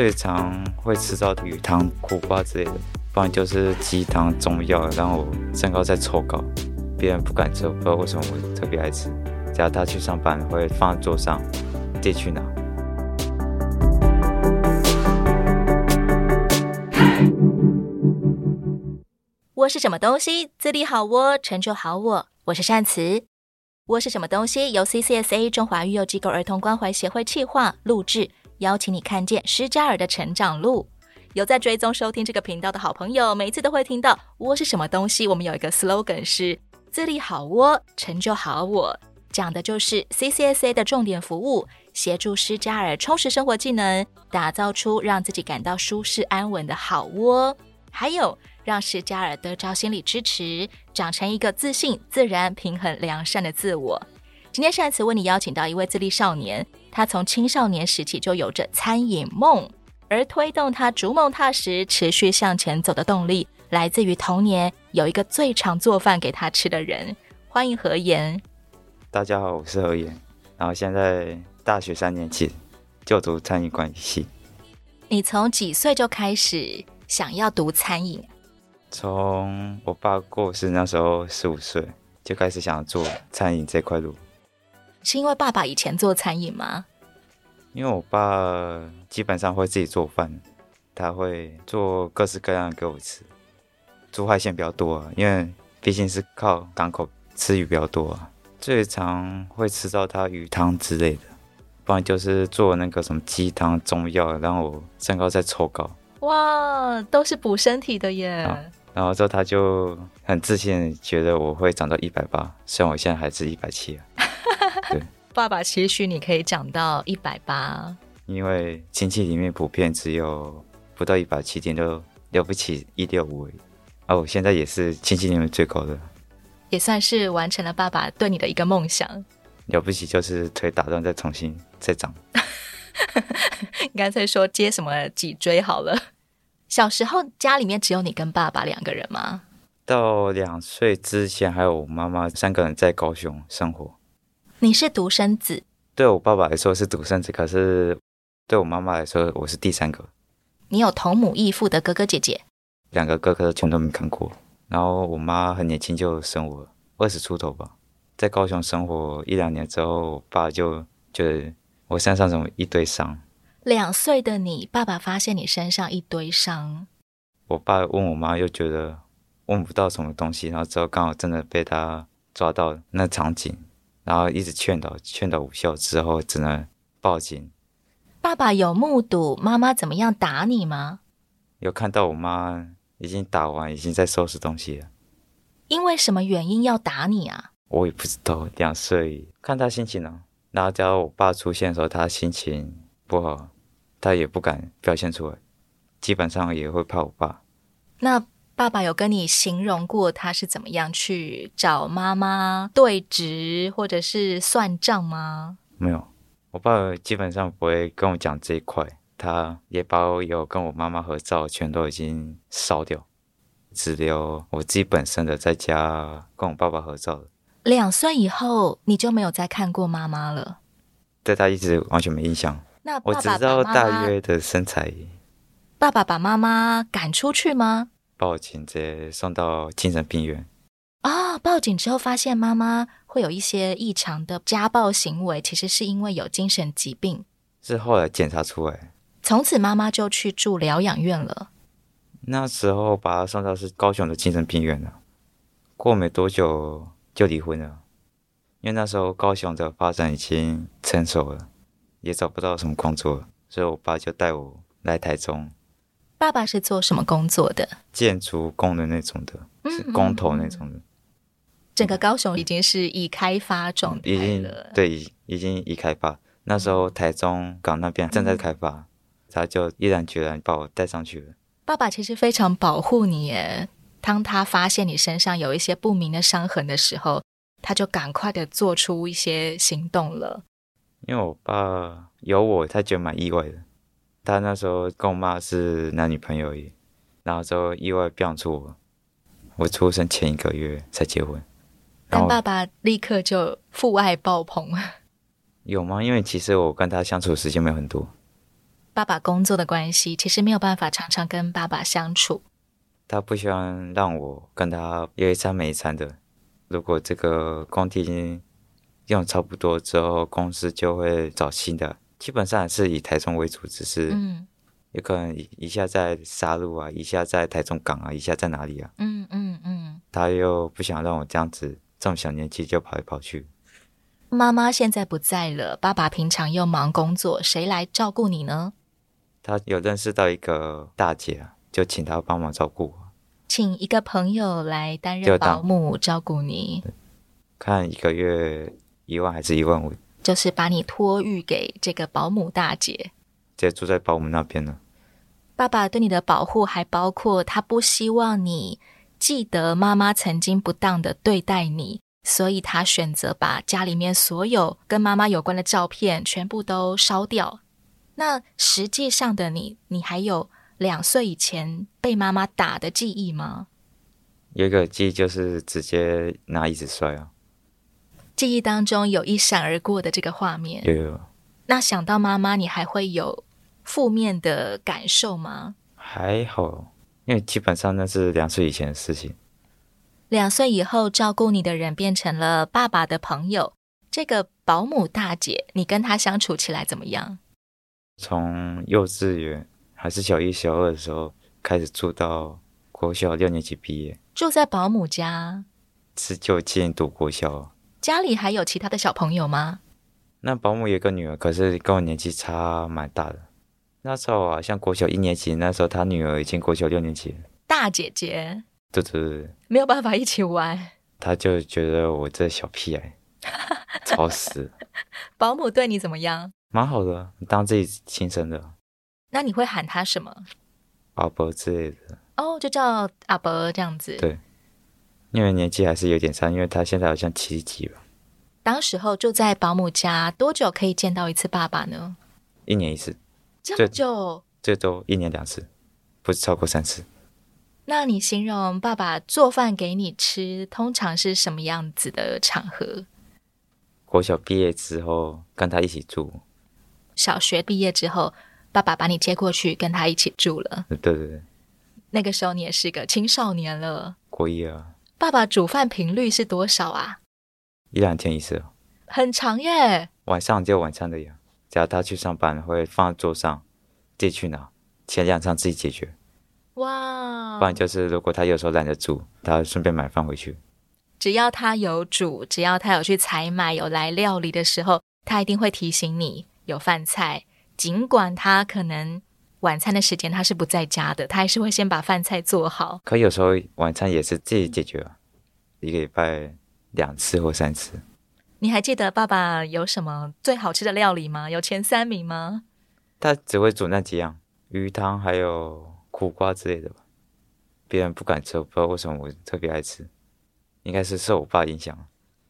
最常会吃到的鱼汤、苦瓜之类的，不然就是鸡汤、中药，让我身高再抽高。别人不敢吃，不知道为什么我特别爱吃。只要他去上班，会放在桌上，自己去拿。窝是什么东西？自立好窝，成就好我。我是善慈。窝是什么东西？由 CCSA 中华育幼机构儿童关怀协会企划录制。邀请你看见施加尔的成长路。有在追踪收听这个频道的好朋友，每一次都会听到“窝是什么东西”。我们有一个 slogan 是“自立好窝，成就好我”，讲的就是 CCSA 的重点服务，协助施加尔充实生活技能，打造出让自己感到舒适安稳的好窝，还有让施加尔得着心理支持，长成一个自信、自然、平衡、良善的自我。今天善慈为你邀请到一位自立少年。他从青少年时期就有着餐饮梦，而推动他逐梦踏实、持续向前走的动力，来自于童年有一个最常做饭给他吃的人。欢迎何言。大家好，我是何言，然后现在大学三年级，就读餐饮管理系。你从几岁就开始想要读餐饮？从我爸过世那时候，十五岁就开始想做餐饮这块路。是因为爸爸以前做餐饮吗？因为我爸基本上会自己做饭，他会做各式各样的给我吃。煮海鲜比较多啊，因为毕竟是靠港口吃鱼比较多啊。最常会吃到他鱼汤之类的，不然就是做那个什么鸡汤、中药，让我身高再抽高。哇，都是补身体的耶！然后之后他就很自信，觉得我会长到一百八，虽然我现在还是一百七啊。对，爸爸期许你可以长到一百八，因为亲戚里面普遍只有不到一百七，点都了不起一六五。哦，我现在也是亲戚里面最高的，也算是完成了爸爸对你的一个梦想。了不起就是腿打断再重新再长，你干脆说接什么脊椎好了。小时候家里面只有你跟爸爸两个人吗？到两岁之前还有我妈妈三个人在高雄生活。你是独生子，对我爸爸来说是独生子，可是对我妈妈来说我是第三个。你有同母异父的哥哥姐姐？两个哥哥全都没看过。然后我妈很年轻就生我，二十出头吧，在高雄生活一两年之后，我爸就觉得我身上怎么一堆伤。两岁的你，爸爸发现你身上一堆伤。我爸问我妈，又觉得问不到什么东西，然后之后刚好真的被他抓到那场景。然后一直劝导，劝导无效之后，只能报警。爸爸有目睹妈妈怎么样打你吗？有看到我妈已经打完，已经在收拾东西了。因为什么原因要打你啊？我也不知道，两岁看他心情呢。然后只要我爸出现的时候，他心情不好，他也不敢表现出来，基本上也会怕我爸。那。爸爸有跟你形容过他是怎么样去找妈妈对质或者是算账吗？没有，我爸基本上不会跟我讲这一块。他也把我有跟我妈妈合照全都已经烧掉，只留我自己本身的在家跟我爸爸合照。两岁以后你就没有再看过妈妈了？对他一直完全没印象。那我只知道大约的身材。爸爸把妈妈赶出去吗？报警，直接送到精神病院。啊、哦！报警之后发现妈妈会有一些异常的家暴行为，其实是因为有精神疾病。是后来检查出来，从此妈妈就去住疗养院了。那时候把她送到是高雄的精神病院了。过没多久就离婚了，因为那时候高雄的发展已经成熟了，也找不到什么工作，所以我爸就带我来台中。爸爸是做什么工作的？建筑工的那种的，是工头那种的。整个高雄已经是已开发状态了。已经对，已经已开发。那时候台中港那边正在开发，嗯、他就毅然决然把我带上去了。爸爸其实非常保护你耶。当他发现你身上有一些不明的伤痕的时候，他就赶快的做出一些行动了。因为我爸有我，他觉得蛮意外的。他那时候跟我妈是男女朋友然后就意外变出我，我出生前一个月才结婚，但爸爸立刻就父爱爆棚。有吗？因为其实我跟他相处的时间没有很多，爸爸工作的关系，其实没有办法常常跟爸爸相处。他不喜欢让我跟他有一餐没一餐的。如果这个工地已经用差不多之后，公司就会找新的。基本上是以台中为主，只是有可能一下在沙鹿啊，一下在台中港啊，一下在哪里啊？嗯嗯嗯。他又不想让我这样子这么小年纪就跑来跑去。妈妈现在不在了，爸爸平常又忙工作，谁来照顾你呢？他有认识到一个大姐，就请她帮忙照顾我。请一个朋友来担任保姆照顾你，看一个月一万还是一万五？就是把你托育给这个保姆大姐，直接住在保姆那边呢。爸爸对你的保护还包括他不希望你记得妈妈曾经不当的对待你，所以他选择把家里面所有跟妈妈有关的照片全部都烧掉。那实际上的你，你还有两岁以前被妈妈打的记忆吗？有一个记忆就是直接拿椅子摔啊。记忆当中有一闪而过的这个画面，有有。那想到妈妈，你还会有负面的感受吗？还好，因为基本上那是两岁以前的事情。两岁以后照顾你的人变成了爸爸的朋友，这个保姆大姐，你跟她相处起来怎么样？从幼稚园还是小一、小二的时候开始住到国小六年级毕业，住在保姆家，是就近读国小。家里还有其他的小朋友吗？那保姆有个女儿，可是跟我年纪差蛮大的。那时候啊，像国小一年级，那时候她女儿已经国小六年级了。大姐姐，对对对，没有办法一起玩。她就觉得我这小屁孩，吵死。保姆对你怎么样？蛮好的，当自己亲生的。那你会喊她什么？阿伯之类的。哦，就叫阿伯这样子。对。因为年纪还是有点差，因为他现在好像七级了。当时候住在保姆家，多久可以见到一次爸爸呢？一年一次，这么久？最多一年两次，不超过三次。那你形容爸爸做饭给你吃，通常是什么样子的场合？国小毕业之后跟他一起住。小学毕业之后，爸爸把你接过去跟他一起住了。对对对。那个时候你也是个青少年了。国一啊。爸爸煮饭频率是多少啊？一两天一次，很长耶。晚上就晚上的呀，只要他去上班，会放在桌上，自己去拿，前两餐自己解决。哇！不然就是如果他有时候懒得煮，他顺便买饭回去。只要他有煮，只要他有去采买，有来料理的时候，他一定会提醒你有饭菜，尽管他可能。晚餐的时间他是不在家的，他还是会先把饭菜做好。可有时候晚餐也是自己解决，一个礼拜两次或三次。你还记得爸爸有什么最好吃的料理吗？有前三名吗？他只会煮那几样，鱼汤还有苦瓜之类的吧。别人不敢吃，我不知道为什么我特别爱吃，应该是受我爸影响。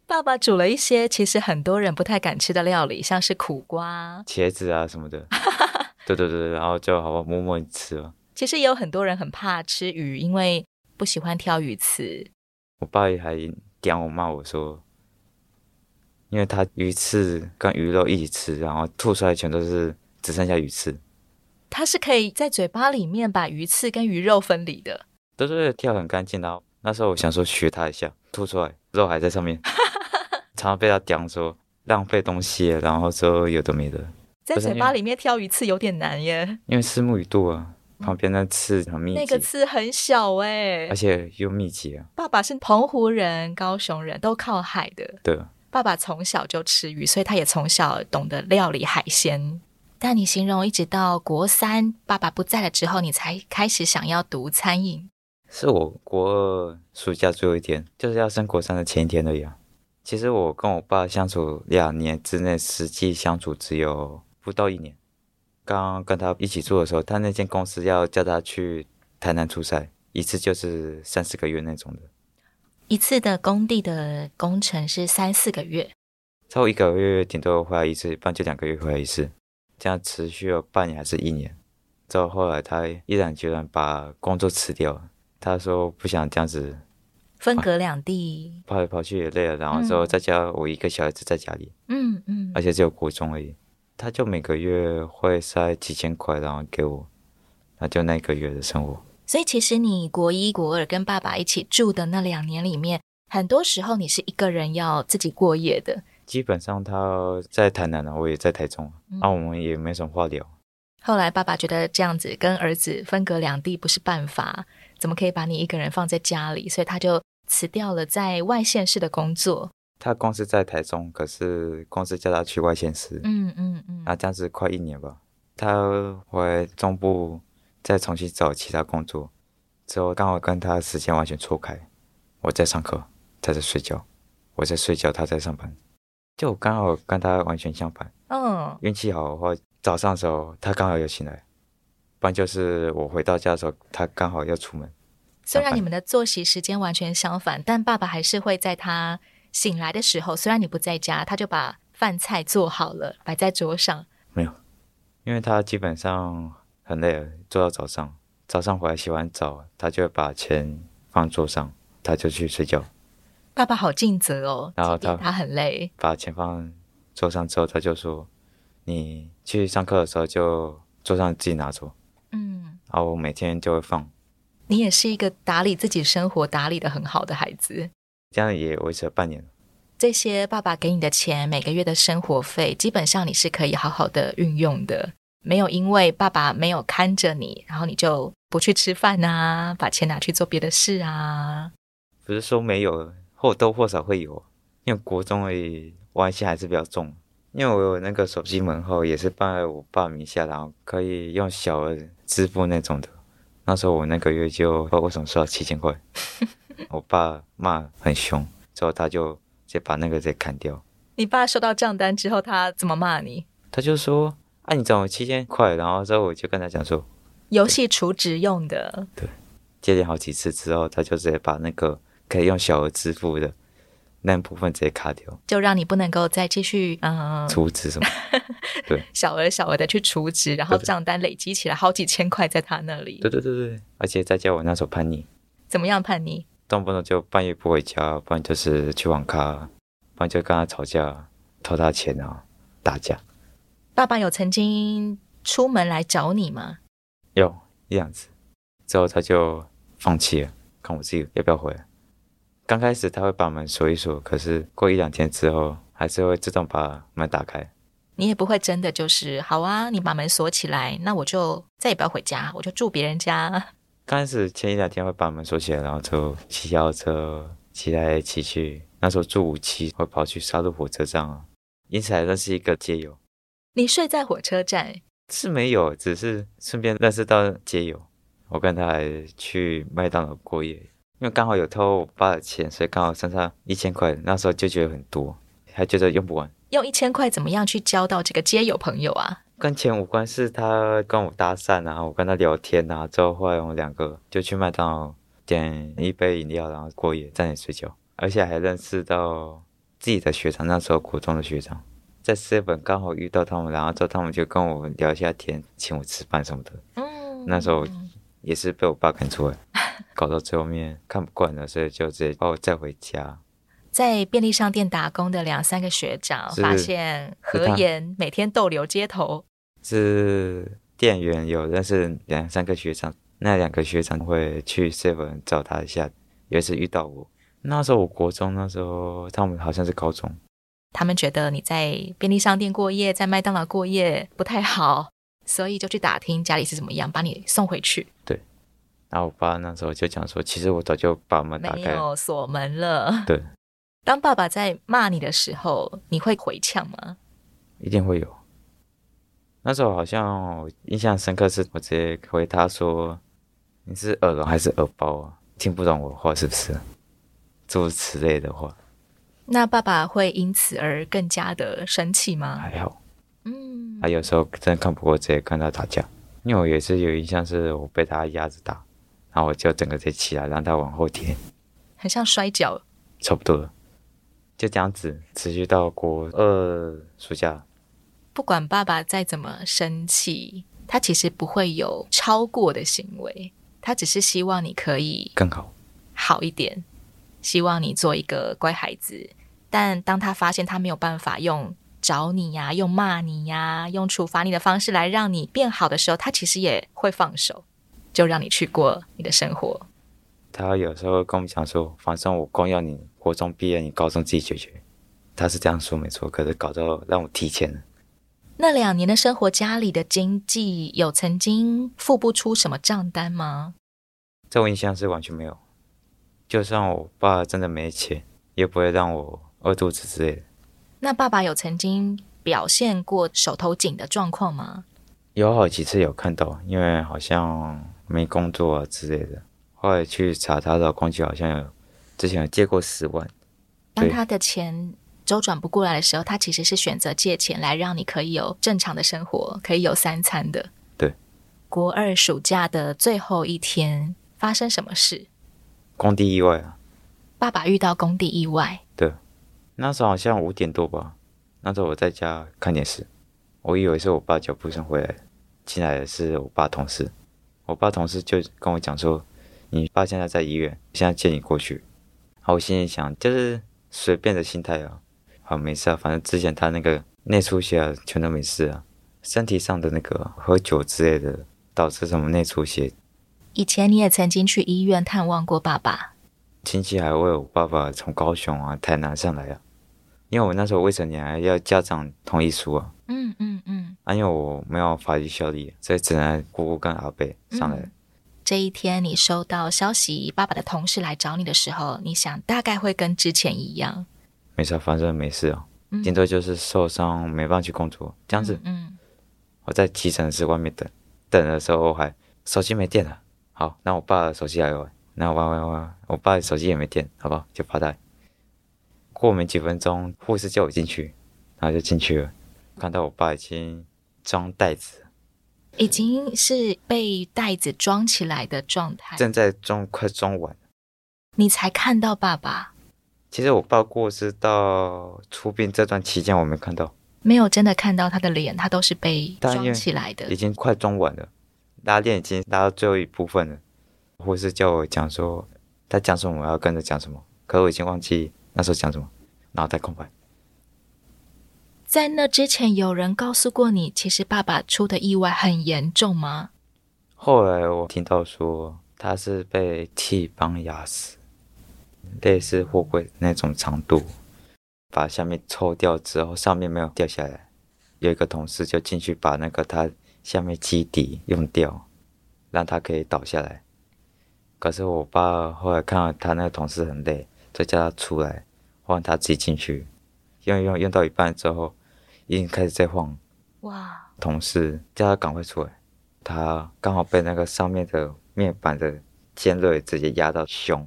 爸爸煮了一些其实很多人不太敢吃的料理，像是苦瓜、茄子啊什么的。对对对，然后就好好摸摸你吃了。其实也有很多人很怕吃鱼，因为不喜欢挑鱼刺。我爸也还讲我骂我说，因为他鱼刺跟鱼肉一起吃，然后吐出来全都是只剩下鱼刺。他是可以在嘴巴里面把鱼刺跟鱼肉分离的。对对对，挑很干净。然后那时候我想说学他一下，吐出来肉还在上面，常常被他讲说浪费东西，然后说有的没的。在嘴巴里面挑鱼刺有点难耶，因为是木鱼肚啊，旁边那刺很密集，那个刺很小哎，而且又密集啊。爸爸是澎湖人、高雄人，都靠海的。对，爸爸从小就吃鱼，所以他也从小懂得料理海鲜。但你形容一直到国三，爸爸不在了之后，你才开始想要读餐饮。是我国二暑假最后一天，就是要升国三的前一天而已啊。其实我跟我爸相处两年之内，实际相处只有。不到一年，刚刚跟他一起住的时候，他那间公司要叫他去台南出差，一次就是三四个月那种的。一次的工地的工程是三四个月，超过一个月顶多回来一次，一般就两个月回来一次，这样持续了半年还是一年。之后后来他毅然决然把工作辞掉，他说不想这样子分隔两地，跑来跑去也累了，然后之后再加我一个小孩子在家里，嗯嗯，而且只有国中而已。他就每个月会塞几千块，然后给我，那就那个月的生活。所以其实你国一、国二跟爸爸一起住的那两年里面，很多时候你是一个人要自己过夜的。基本上他在台南啊，我也在台中，那、我们也没什么话聊。后来爸爸觉得这样子跟儿子分隔两地不是办法，怎么可以把你一个人放在家里？所以他就辞掉了在外县市的工作。他公司在台中，可是公司叫他去外县市。嗯嗯嗯。那这样子快一年吧，他回中部。再重新找其他工作，之后刚好跟他时间完全错开。我在上课，他在睡觉；我在睡觉，他在上班。就刚好跟他完全相反。嗯，运气好的话，早上的时候他刚好要醒来，不然就是我回到家的时候，他刚好要出门。虽然你们的作息时间完全相反，但爸爸还是会在他醒来的时候，虽然你不在家，他就把饭菜做好了，摆在桌上。没有，因为他基本上。很累了，做到早上，早上回来洗完澡，他就会把钱放桌上，他就去睡觉。爸爸好尽责哦。然后他他很累，把钱放桌上之后，他就说：“你去上课的时候就桌上自己拿走。”嗯。然后我每天就会放。你也是一个打理自己生活打理的很好的孩子。这样也维持了半年。这些爸爸给你的钱，每个月的生活费，基本上你是可以好好的运用的。没有因为爸爸没有看着你，然后你就不去吃饭啊，把钱拿去做别的事啊。不是说没有，或多或少会有。因为国中而已，玩心还是比较重。因为我有那个手机门号，也是办在我爸名下，然后可以用小额支付那种的。那时候我那个月就不知道为什么收到七千块，我爸骂很凶，之后他就直接把那个直接砍掉。你爸收到账单之后，他怎么骂你？他就说。那、啊、你找我七千块，然后之后我就跟他讲说，游戏储值用的。对，接连好几次之后，他就直接把那个可以用小额支付的那部分直接卡掉，就让你不能够再继续嗯储值什么。对，小额小额的去储值，然后账单累积起来好几千块在他那里。对对对对，而且再叫我那时候叛逆。怎么样叛逆？动不动就半夜不回家，不然就是去网咖，不然就跟他吵架，偷他钱啊，打架。爸爸有曾经出门来找你吗？有一两次，之后他就放弃了，看我自己要不要回来。刚开始他会把门锁一锁，可是过一两天之后，还是会自动把门打开。你也不会真的就是好啊，你把门锁起来，那我就再也不要回家，我就住别人家。刚开始前一两天会把门锁起来，然后就骑小车骑来骑去。那时候住五期，会跑去沙鹿火车站啊，因此还认识一个街友。你睡在火车站？是没有，只是顺便认识到街友。我跟他还去麦当劳过夜，因为刚好有偷我爸的钱，所以刚好剩下一千块。那时候就觉得很多，还觉得用不完。用一千块怎么样去交到这个街友朋友啊？跟钱无关，是他跟我搭讪啊，我跟他聊天啊，之后后来我们两个就去麦当劳点一杯饮料，然后过夜，在那里睡觉，而且还认识到自己的学长，那时候国中的学长。在 seven 刚好遇到他们，然后之后他们就跟我聊一下天，请我吃饭什么的。嗯，那时候也是被我爸赶出来，搞到最后面看不惯了，所以就直接把我载回家。在便利商店打工的两三个学长发现何言每天逗留街头，是店员有认识两三个学长，那两个学长会去 seven 找他一下，也是遇到我。那时候我国中，那时候他们好像是高中。他们觉得你在便利商店过夜，在麦当劳过夜不太好，所以就去打听家里是怎么样，把你送回去。对，然后我爸那时候就讲说，其实我早就把门打开，没有锁门了。对，当爸爸在骂你的时候，你会回呛吗？一定会有。那时候好像我印象深刻，是我直接回他说：“你是耳聋还是耳包啊？听不懂我话是不是？”诸如此类的话。那爸爸会因此而更加的生气吗？还好，嗯，他有时候真的看不过，直接跟他打架。因为我也是有印象，是我被他压着打，然后我就整个直接起来，让他往后贴，很像摔跤。差不多了，就这样子持续到国二暑假。不管爸爸再怎么生气，他其实不会有超过的行为，他只是希望你可以更好，好一点，希望你做一个乖孩子。但当他发现他没有办法用找你呀、啊，用骂你呀、啊，用处罚你的方式来让你变好的时候，他其实也会放手，就让你去过你的生活。他有时候跟我们讲说，反正我光要你国中毕业，你高中自己解决。他是这样说没错，可是搞到让我提前了。那两年的生活，家里的经济有曾经付不出什么账单吗？在我印象是完全没有。就算我爸真的没钱，也不会让我饿肚子之类的。那爸爸有曾经表现过手头紧的状况吗？有好几次有看到，因为好像没工作啊之类的。后来去查他的老公，就好像有之前有借过十万。当他的钱周转不过来的时候，他其实是选择借钱来让你可以有正常的生活，可以有三餐的。对。国二暑假的最后一天，发生什么事？工地意外啊！爸爸遇到工地意外。对。那时候好像五点多吧，那时候我在家看电视，我以为是我爸脚步声回来，进来的是我爸同事。我爸同事就跟我讲说：“你爸现在在医院，现在接你过去。”好，我心里想，就是随便的心态啊，好，没事啊，反正之前他那个内出血啊，全都没事啊，身体上的那个喝酒之类的导致什么内出血。以前你也曾经去医院探望过爸爸，亲戚还为我爸爸从高雄啊、台南上来啊。因为我那时候未成年，还要家长同意书啊。嗯嗯嗯。啊，因为我没有法律效力，所以只能姑姑跟阿伯上来。嗯。这一天你收到消息，爸爸的同事来找你的时候，你想大概会跟之前一样？没事，反正没事哦。顶多就是受伤，没办法去工作，这样子。嗯。我在急诊室外面等，等的时候还手机没电了。好，那我爸的手机来玩，那玩玩玩，我爸的手机也没电，好不好？就发呆。过没几分钟，护士叫我进去，然后就进去了。看到我爸已经装袋子，已经是被袋子装起来的状态，正在装，快装完。你才看到爸爸？其实我爸过是到出殡这段期间，我没看到，没有真的看到他的脸，他都是被装起来的，已经快装完了，拉链已经拉到最后一部分了。护士叫我讲说，他讲什么我要跟着讲什么，可我已经忘记。那时候讲什么？脑袋空白。在那之前，有人告诉过你，其实爸爸出的意外很严重吗？后来我听到说，他是被气帮压死，类似货柜那种长度，把下面抽掉之后，上面没有掉下来。有一个同事就进去把那个他下面基底用掉，让他可以倒下来。可是我爸后来看到他那个同事很累。就叫他出来，换他自己进去，用用用到一半之后，已经开始在晃。哇！同事叫他赶快出来，他刚好被那个上面的面板的尖锐直接压到胸，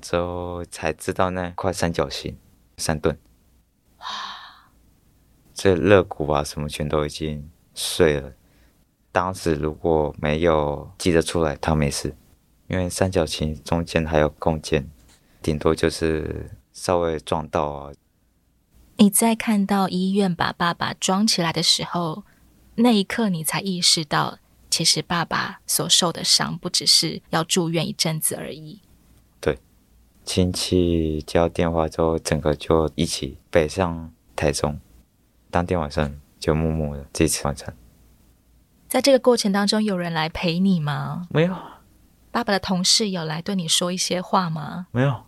之后才知道那块三角形三顿。哇！这肋骨啊什么全都已经碎了。当时如果没有记得出来，他没事，因为三角形中间还有空间。顶多就是稍微撞到啊。你在看到医院把爸爸装起来的时候，那一刻你才意识到，其实爸爸所受的伤不只是要住院一阵子而已。对，亲戚接电话之后，整个就一起北上台中，当天晚上就默默的自己吃晚餐。在这个过程当中，有人来陪你吗？没有。爸爸的同事有来对你说一些话吗？没有。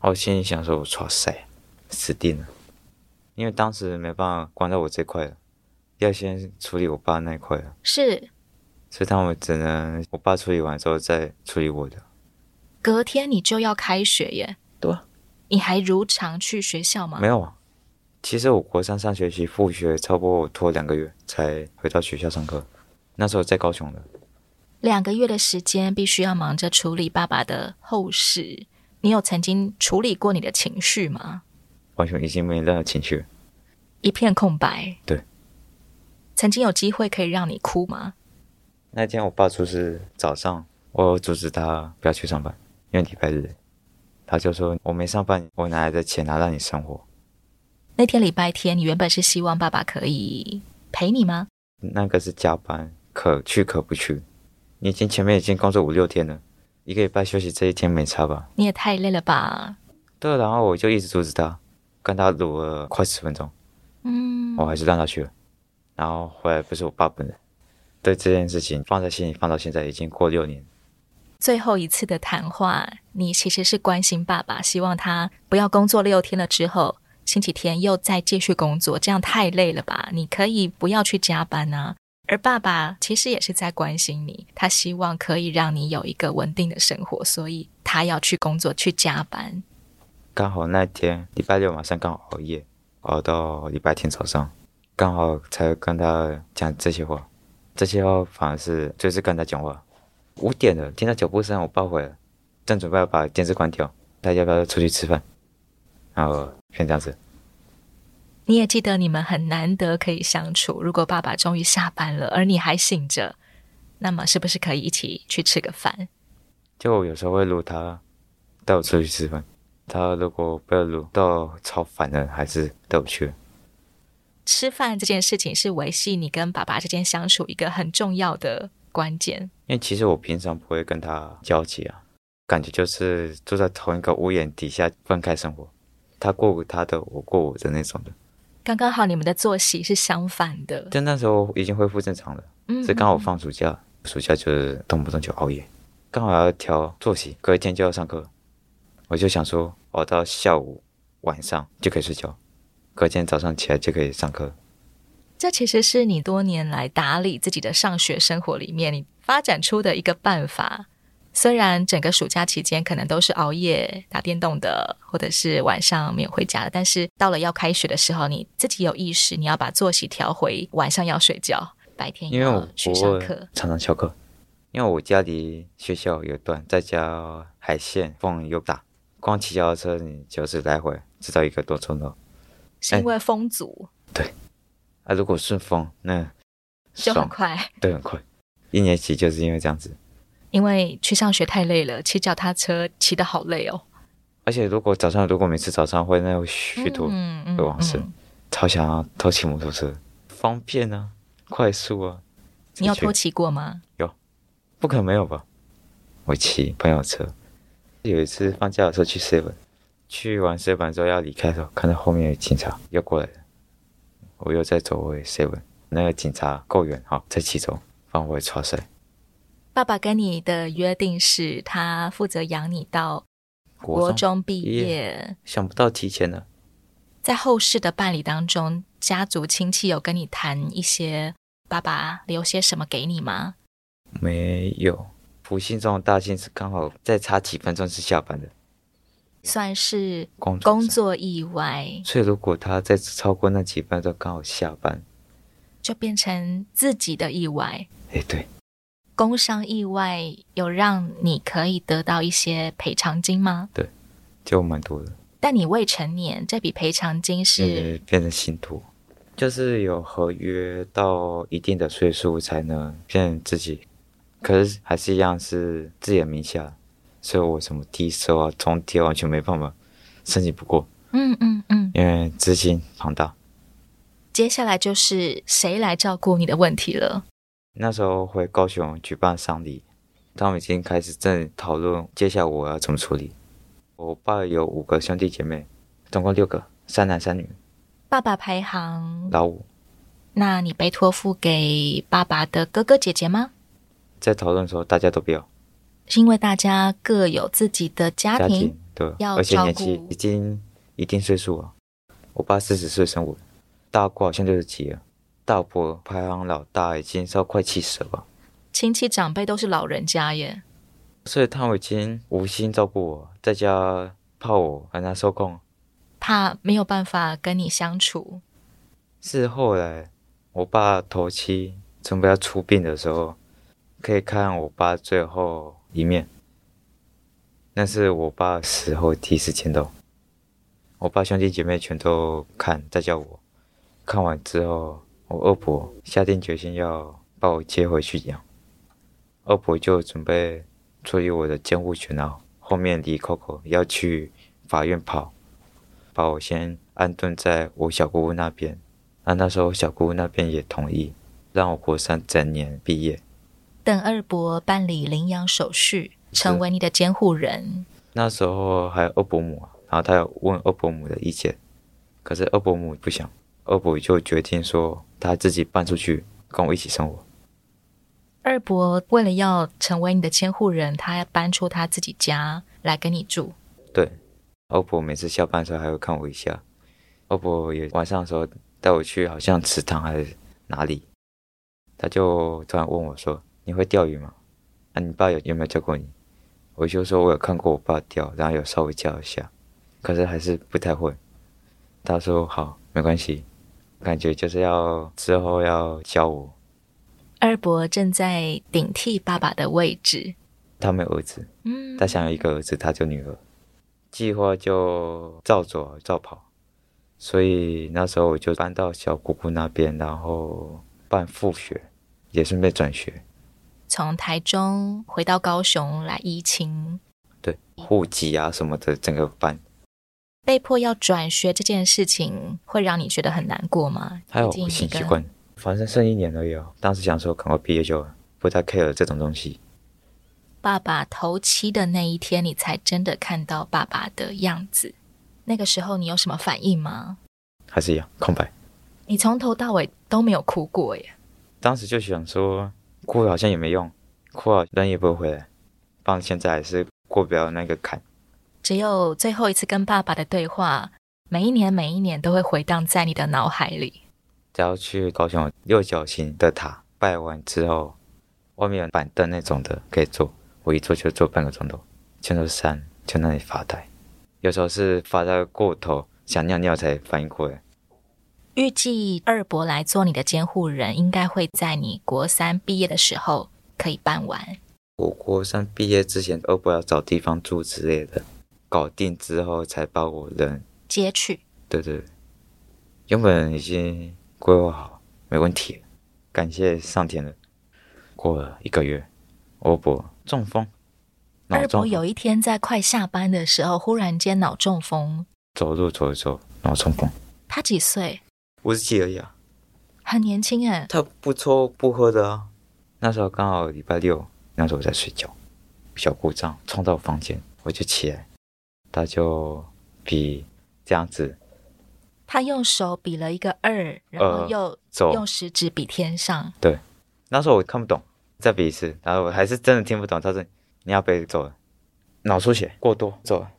我心里想说：“我操塞，死定了！因为当时没办法关到我这块了，要先处理我爸那块了。是，所以他们只能我爸处理完之后再处理我的。隔天你就要开学耶？对啊。你还如常去学校吗？没有啊。其实我国三上学期复学，差不多拖两个月才回到学校上课。那时候在高雄的。两个月的时间，必须要忙着处理爸爸的后事。你有曾经处理过你的情绪吗？完全已经没任何情绪，一片空白。对，曾经有机会可以让你哭吗？那天我爸出事早上，我阻止他不要去上班，因为礼拜日，他就说我没上班，我哪来的钱拿让你生活？那天礼拜天，你原本是希望爸爸可以陪你吗？那个是加班，可去可不去。你已经前面已经工作五六天了。一个礼拜休息这一天没差吧？你也太累了吧？对，然后我就一直阻止他，跟他撸了快十分钟，嗯，我还是让他去了。然后回来不是我爸本人，对这件事情放在心里，放到现在已经过六年。最后一次的谈话，你其实是关心爸爸，希望他不要工作六天了之后，星期天又再继续工作，这样太累了吧？你可以不要去加班啊。而爸爸其实也是在关心你，他希望可以让你有一个稳定的生活，所以他要去工作去加班。刚好那天礼拜六晚上刚好熬夜，熬到礼拜天早上，刚好才跟他讲这些话。这些话反而是就是跟他讲话。五点了，听到脚步声，我爸回来，正准备要把电视关掉，他要不要出去吃饭？然后先这样子。你也记得你们很难得可以相处。如果爸爸终于下班了，而你还醒着，那么是不是可以一起去吃个饭？就我有时候会录他带我出去吃饭，他如果不要录到超烦的，还是带我去。吃饭这件事情是维系你跟爸爸之间相处一个很重要的关键。因为其实我平常不会跟他交集啊，感觉就是住在同一个屋檐底下分开生活，他过他的，我过我的那种的。刚刚好，你们的作息是相反的。但那时候已经恢复正常了，嗯，是刚好放暑假，暑假就是动不动就熬夜，刚好要调作息，隔一天就要上课，我就想说熬到下午晚上就可以睡觉，隔天早上起来就可以上课。这其实是你多年来打理自己的上学生活里面，你发展出的一个办法。虽然整个暑假期间可能都是熬夜打电动的，或者是晚上没有回家的，但是到了要开学的时候，你自己有意识，你要把作息调回晚上要睡觉，白天因为我去上课。常常翘课，因为我家离学校有段，再加海线风又大，光骑脚踏车你就是来回至少一个多钟头。是因为风阻？对。啊，如果顺风，那就很快。对，很快。一年级就是因为这样子。因为去上学太累了，骑脚踏车骑得好累哦。而且如果早上，如果每次早上会那种虚脱，会往生，嗯嗯、超想要偷骑摩托车，方便啊，快速啊。你有偷骑过吗？有，不可能没有吧？我骑朋友车，有一次放假的时候去 seven，去完 seven 之后要离开的时候，看到后面有警察要过来了，我又再走回 seven，那个警察够远，好再骑走，放回超赛。爸爸跟你的约定是他负责养你到国中毕业，想不到提前了。在后事的办理当中，家族亲戚有跟你谈一些爸爸留些什么给你吗？没有，不幸中的大幸是刚好再差几分钟是下班的，算是工工作意外。所以如果他再超过那几分就刚好下班，就变成自己的意外。哎，对。工伤意外有让你可以得到一些赔偿金吗？对，就蛮多的。但你未成年，这笔赔偿金是变成信托，就是有合约到一定的岁数才能变成自己，可是还是一样是自己的名下，所以我什么低收啊、中低完全没办法申请不过。嗯嗯嗯，因为资金庞大。接下来就是谁来照顾你的问题了。那时候回高雄举办丧礼，他们已经开始正讨论接下来我要怎么处理。我爸有五个兄弟姐妹，总共六个，三男三女。爸爸排行老五。那你被托付给爸爸的哥哥姐姐吗？在讨论的时候，大家都不要，是因为大家各有自己的家庭，家庭对，要而且年纪已经一定岁数了。我爸四十岁生我，大姑好像六十几了。大伯排行老大，已经是要快七十了吧？亲戚长辈都是老人家耶，所以他们已经无心照顾我，在家怕我很难受控，怕没有办法跟你相处。是后来我爸头七准备要出殡的时候，可以看我爸最后一面。那是我爸死后第一次见到，我爸兄弟姐妹全都看，在叫我。看完之后。我二伯下定决心要把我接回去养，二伯就准备处理我的监护权，然后后面李 Coco 要去法院跑，把我先安顿在我小姑姑那边。那那时候小姑姑那边也同意，让我国三整年毕业。等二伯办理领养手续，成为你的监护人。那时候还有二伯母，然后他有问二伯母的意见，可是二伯母不想。二伯就决定说他自己搬出去跟我一起生活。二伯为了要成为你的监护人，他要搬出他自己家来跟你住。对，二伯每次下班的时候还会看我一下。二伯也晚上的时候带我去，好像池塘还是哪里，他就突然问我说：“你会钓鱼吗？那、啊、你爸有有没有教过你？”我就说：“我有看过我爸钓，然后有稍微教一下，可是还是不太会。”他说：“好，没关系，感觉就是要之后要教我。”二伯正在顶替爸爸的位置。他没有儿子，嗯，他想要一个儿子，他就女儿。计划就照做照跑，所以那时候我就搬到小姑姑那边，然后办复学，也顺便转学。从台中回到高雄来移情，对，户籍啊什么的，整个办。被迫要转学这件事情，会让你觉得很难过吗？还有不习惯。反正剩一年而已哦。当时想说，赶快毕业就不太 care 这种东西。爸爸头七的那一天，你才真的看到爸爸的样子。那个时候，你有什么反应吗？还是一样空白。你从头到尾都没有哭过耶。当时就想说，哭好像也没用，哭了人也不会回来。放现在还是过不了那个坎。只有最后一次跟爸爸的对话，每一年每一年都会回荡在你的脑海里。只要去高雄六角形的塔拜完之后，外面有板凳那种的可以坐，我一坐就坐半个钟头，全都是山，就那里发呆。有时候是发呆过头，想尿尿才反应过来。预计二伯来做你的监护人，应该会在你国三毕业的时候可以办完。我国三毕业之前，二伯要找地方住之类的，搞定之后才把我人接去。对对，原本已经。规划好，没问题。感谢上天了。过了一个月，二伯中风。二伯有一天在快下班的时候，忽然间脑中风，走路走一走，脑中风。他几岁？五十几而已啊，很年轻哎。他不抽不喝的啊。那时候刚好礼拜六，那时候我在睡觉，小故障冲到我房间，我就起来，他就比这样子。他用手比了一个二，然后又用食指比天上。呃、对，那时候我看不懂，再比一次，然后我还是真的听不懂。他说：“你要被走了，脑出血过多，走了。”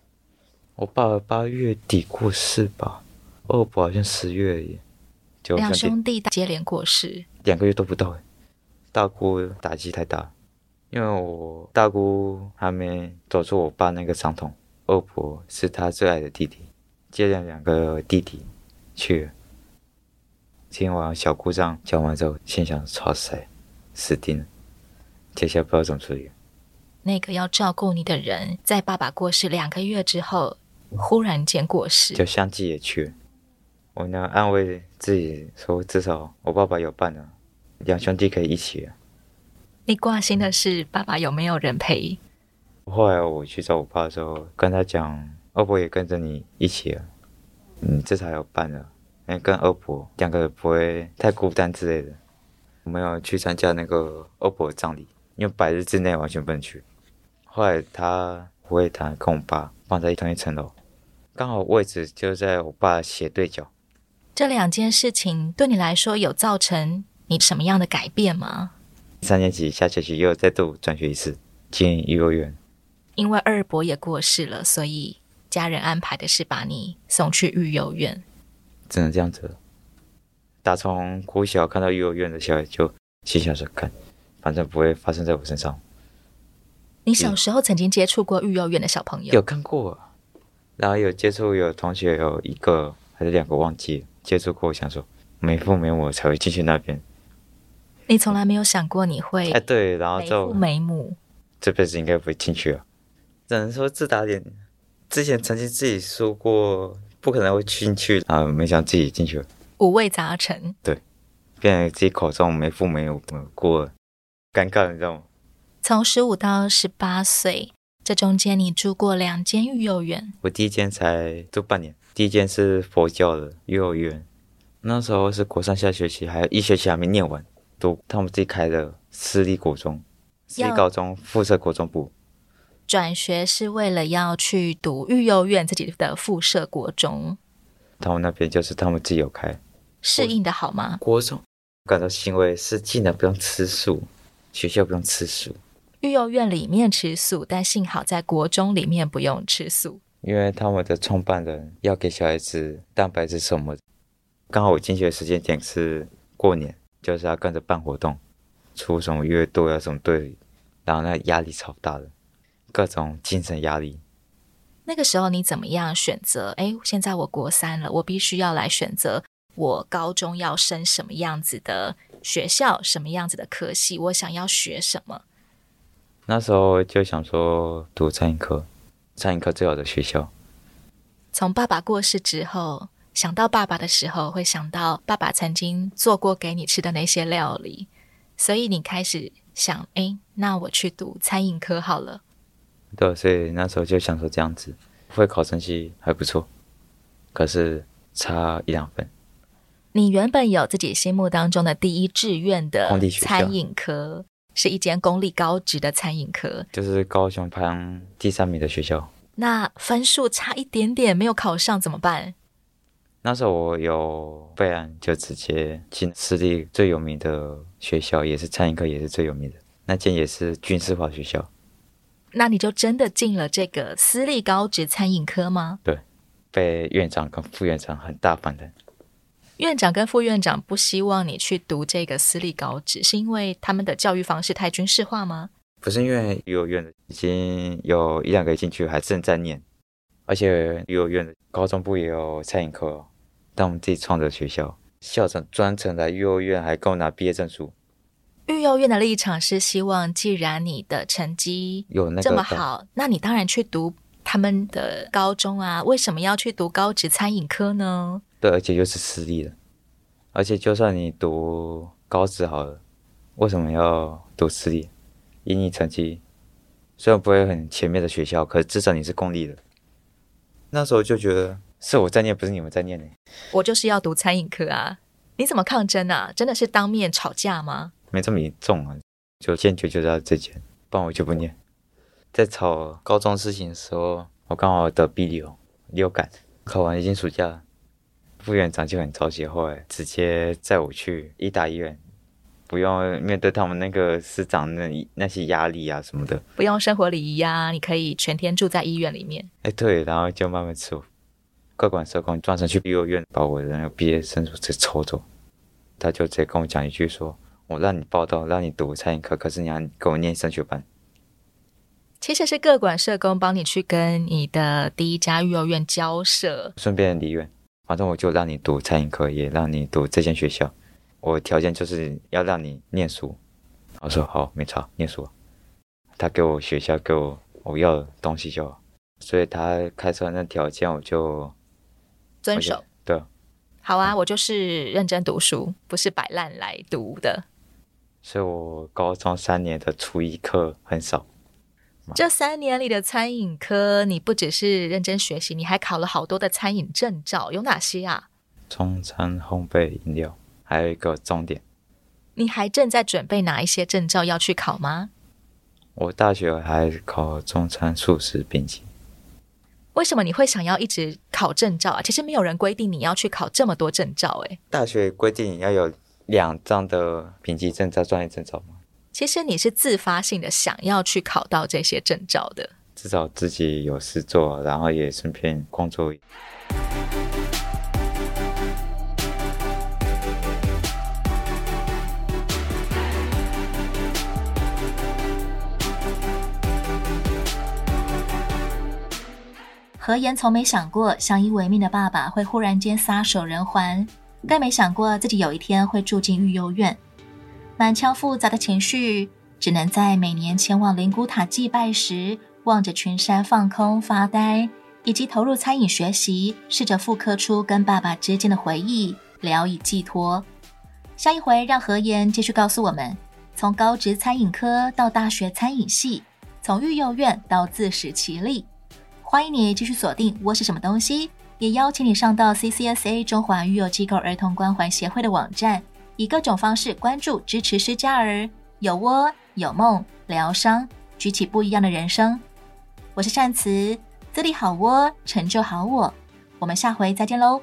我爸八月底过世吧，二伯好像十月也，就两兄弟接连过世，两个月都不到。大姑打击太大，因为我大姑还没走出我爸那个伤痛，二伯是他最爱的弟弟，接连两个弟弟。去，今晚小姑丈讲完之后，心想超塞，死定了，接下来不知道怎么处理。那个要照顾你的人，在爸爸过世两个月之后，忽然间过世，就相继也去。我呢，安慰自己说，至少我爸爸有伴了，两兄弟可以一起。你挂心的是爸爸有没有人陪？后来我去找我爸的时候，跟他讲，二伯也跟着你一起了。嗯，至少有伴了，因为跟二伯两个不会太孤单之类的。我没有去参加那个二伯的葬礼，因为百日之内完全不能去。后来他不会谈，跟我爸放在同一层楼，刚好位置就在我爸斜对角。这两件事情对你来说有造成你什么样的改变吗？三年级下学期又再度转学一次，进幼儿园。因为二伯也过世了，所以。家人安排的是把你送去育幼院，只能这样子。打从国小看到育幼院的小孩，就心想说：“看，反正不会发生在我身上。”你小时候曾经接触过育幼院的小朋友？有看过，然后有接触，有同学有一个还是两个忘记接触过。我想说，没父没母才会进去那边。你从来没有想过你会？哎，对，然后就没父没母，这辈子应该不会进去了。只能说自打脸。之前曾经自己说过不可能会进去啊，没想自己进去了，五味杂陈。对，变成自己口中没父没母过，尴尬，你知道吗？从十五到十八岁，这中间你住过两间育幼院。我第一间才住半年，第一间是佛教的育幼园，那时候是国上下学期，还有一学期还没念完，读他们自己开的私立国中、私立高中附设国中部。转学是为了要去读育幼院自己的附设国中，他们那边就是他们自己有开，适应的好吗？国中感到欣慰是竟然不用吃素，学校不用吃素。育幼院里面吃素，但幸好在国中里面不用吃素，因为他们的创办人要给小孩子蛋白质什么。刚好我进去的时间点是过年，就是要跟着办活动，出什么乐队啊什么队，然后那压力超大的，各种精神压力。那个时候你怎么样选择？哎，现在我国三了，我必须要来选择我高中要升什么样子的学校，什么样子的科系，我想要学什么？那时候就想说读餐饮科，餐饮科最好的学校。从爸爸过世之后，想到爸爸的时候，会想到爸爸曾经做过给你吃的那些料理，所以你开始想，哎，那我去读餐饮科好了。对，所以那时候就想说这样子，会考成绩还不错，可是差一两分。你原本有自己心目当中的第一志愿的餐饮科，是一间公立高职的餐饮科，就是高雄排行第三名的学校。那分数差一点点没有考上怎么办？那时候我有备案，就直接进私立最有名的学校，也是餐饮科，也是最有名的那间，也是军事化学校。那你就真的进了这个私立高职餐饮科吗？对，被院长跟副院长很大反对。院长跟副院长不希望你去读这个私立高职，是因为他们的教育方式太军事化吗？不是，因为育幼院已经有一两个进去，还正在念，而且育幼院的高中部也有餐饮科，但我们自己创的学校，校长专程来育幼院，还跟我拿毕业证书。育幼院的立场是希望，既然你的成绩有这么好，那你当然去读他们的高中啊。为什么要去读高职餐饮科呢？对，而且又是私立的，而且就算你读高职好了，为什么要读私立？以你成绩虽然不会很前面的学校，可是至少你是公立的。那时候就觉得是我在念，不是你们在念呢。我就是要读餐饮科啊！你怎么抗争啊？真的是当面吵架吗？没这么严重啊，就坚决就在这间，不然我就不念。在吵高中事情的时候，我刚好得鼻流，流感，考完已经暑假了，副院长就很着急，后来直接载我去医大医院，不用面对他们那个师长那那些压力啊什么的，不用生活礼仪呀，你可以全天住在医院里面。哎，对，然后就慢慢吃，各管社工专程去幼儿院把我的那个毕业证书直接抽走，他就直接跟我讲一句说。我让你报到，让你读餐饮科，可是你要给我念升学班。其实是各管社工帮你去跟你的第一家育儿院交涉，顺便离院。反正我就让你读餐饮科，也让你读这间学校。我条件就是要让你念书。我说好，没差，念书。他给我学校，给我我要的东西就好。所以他开出来那条件，我就遵守。对，好啊，我就是认真读书，不是摆烂来读的。所以我高中三年的初一课很少。这三年里的餐饮科，你不只是认真学习，你还考了好多的餐饮证照，有哪些啊？中餐、烘焙、饮料，还有一个重点。你还正在准备哪一些证照要去考吗？我大学还考中餐、素食、丙级。为什么你会想要一直考证照啊？其实没有人规定你要去考这么多证照，哎。大学规定你要有。两张的丙级证照、专业证照吗？其实你是自发性的想要去考到这些证照的，至少自己有事做，然后也顺便工作。何言从没想过，相依为命的爸爸会忽然间撒手人寰。更没想过自己有一天会住进育幼院，满腔复杂的情绪，只能在每年前往灵谷塔祭拜时，望着群山放空发呆，以及投入餐饮学习，试着复刻出跟爸爸之间的回忆，聊以寄托。下一回让何言继续告诉我们，从高职餐饮科到大学餐饮系，从育幼院到自食其力。欢迎你继续锁定我是什么东西。也邀请你上到 CCSA 中华育幼机构儿童关怀协会的网站，以各种方式关注支持施嘉儿，有窝有梦，疗伤，举起不一样的人生。我是善慈，自立好窝，成就好我。我们下回再见喽。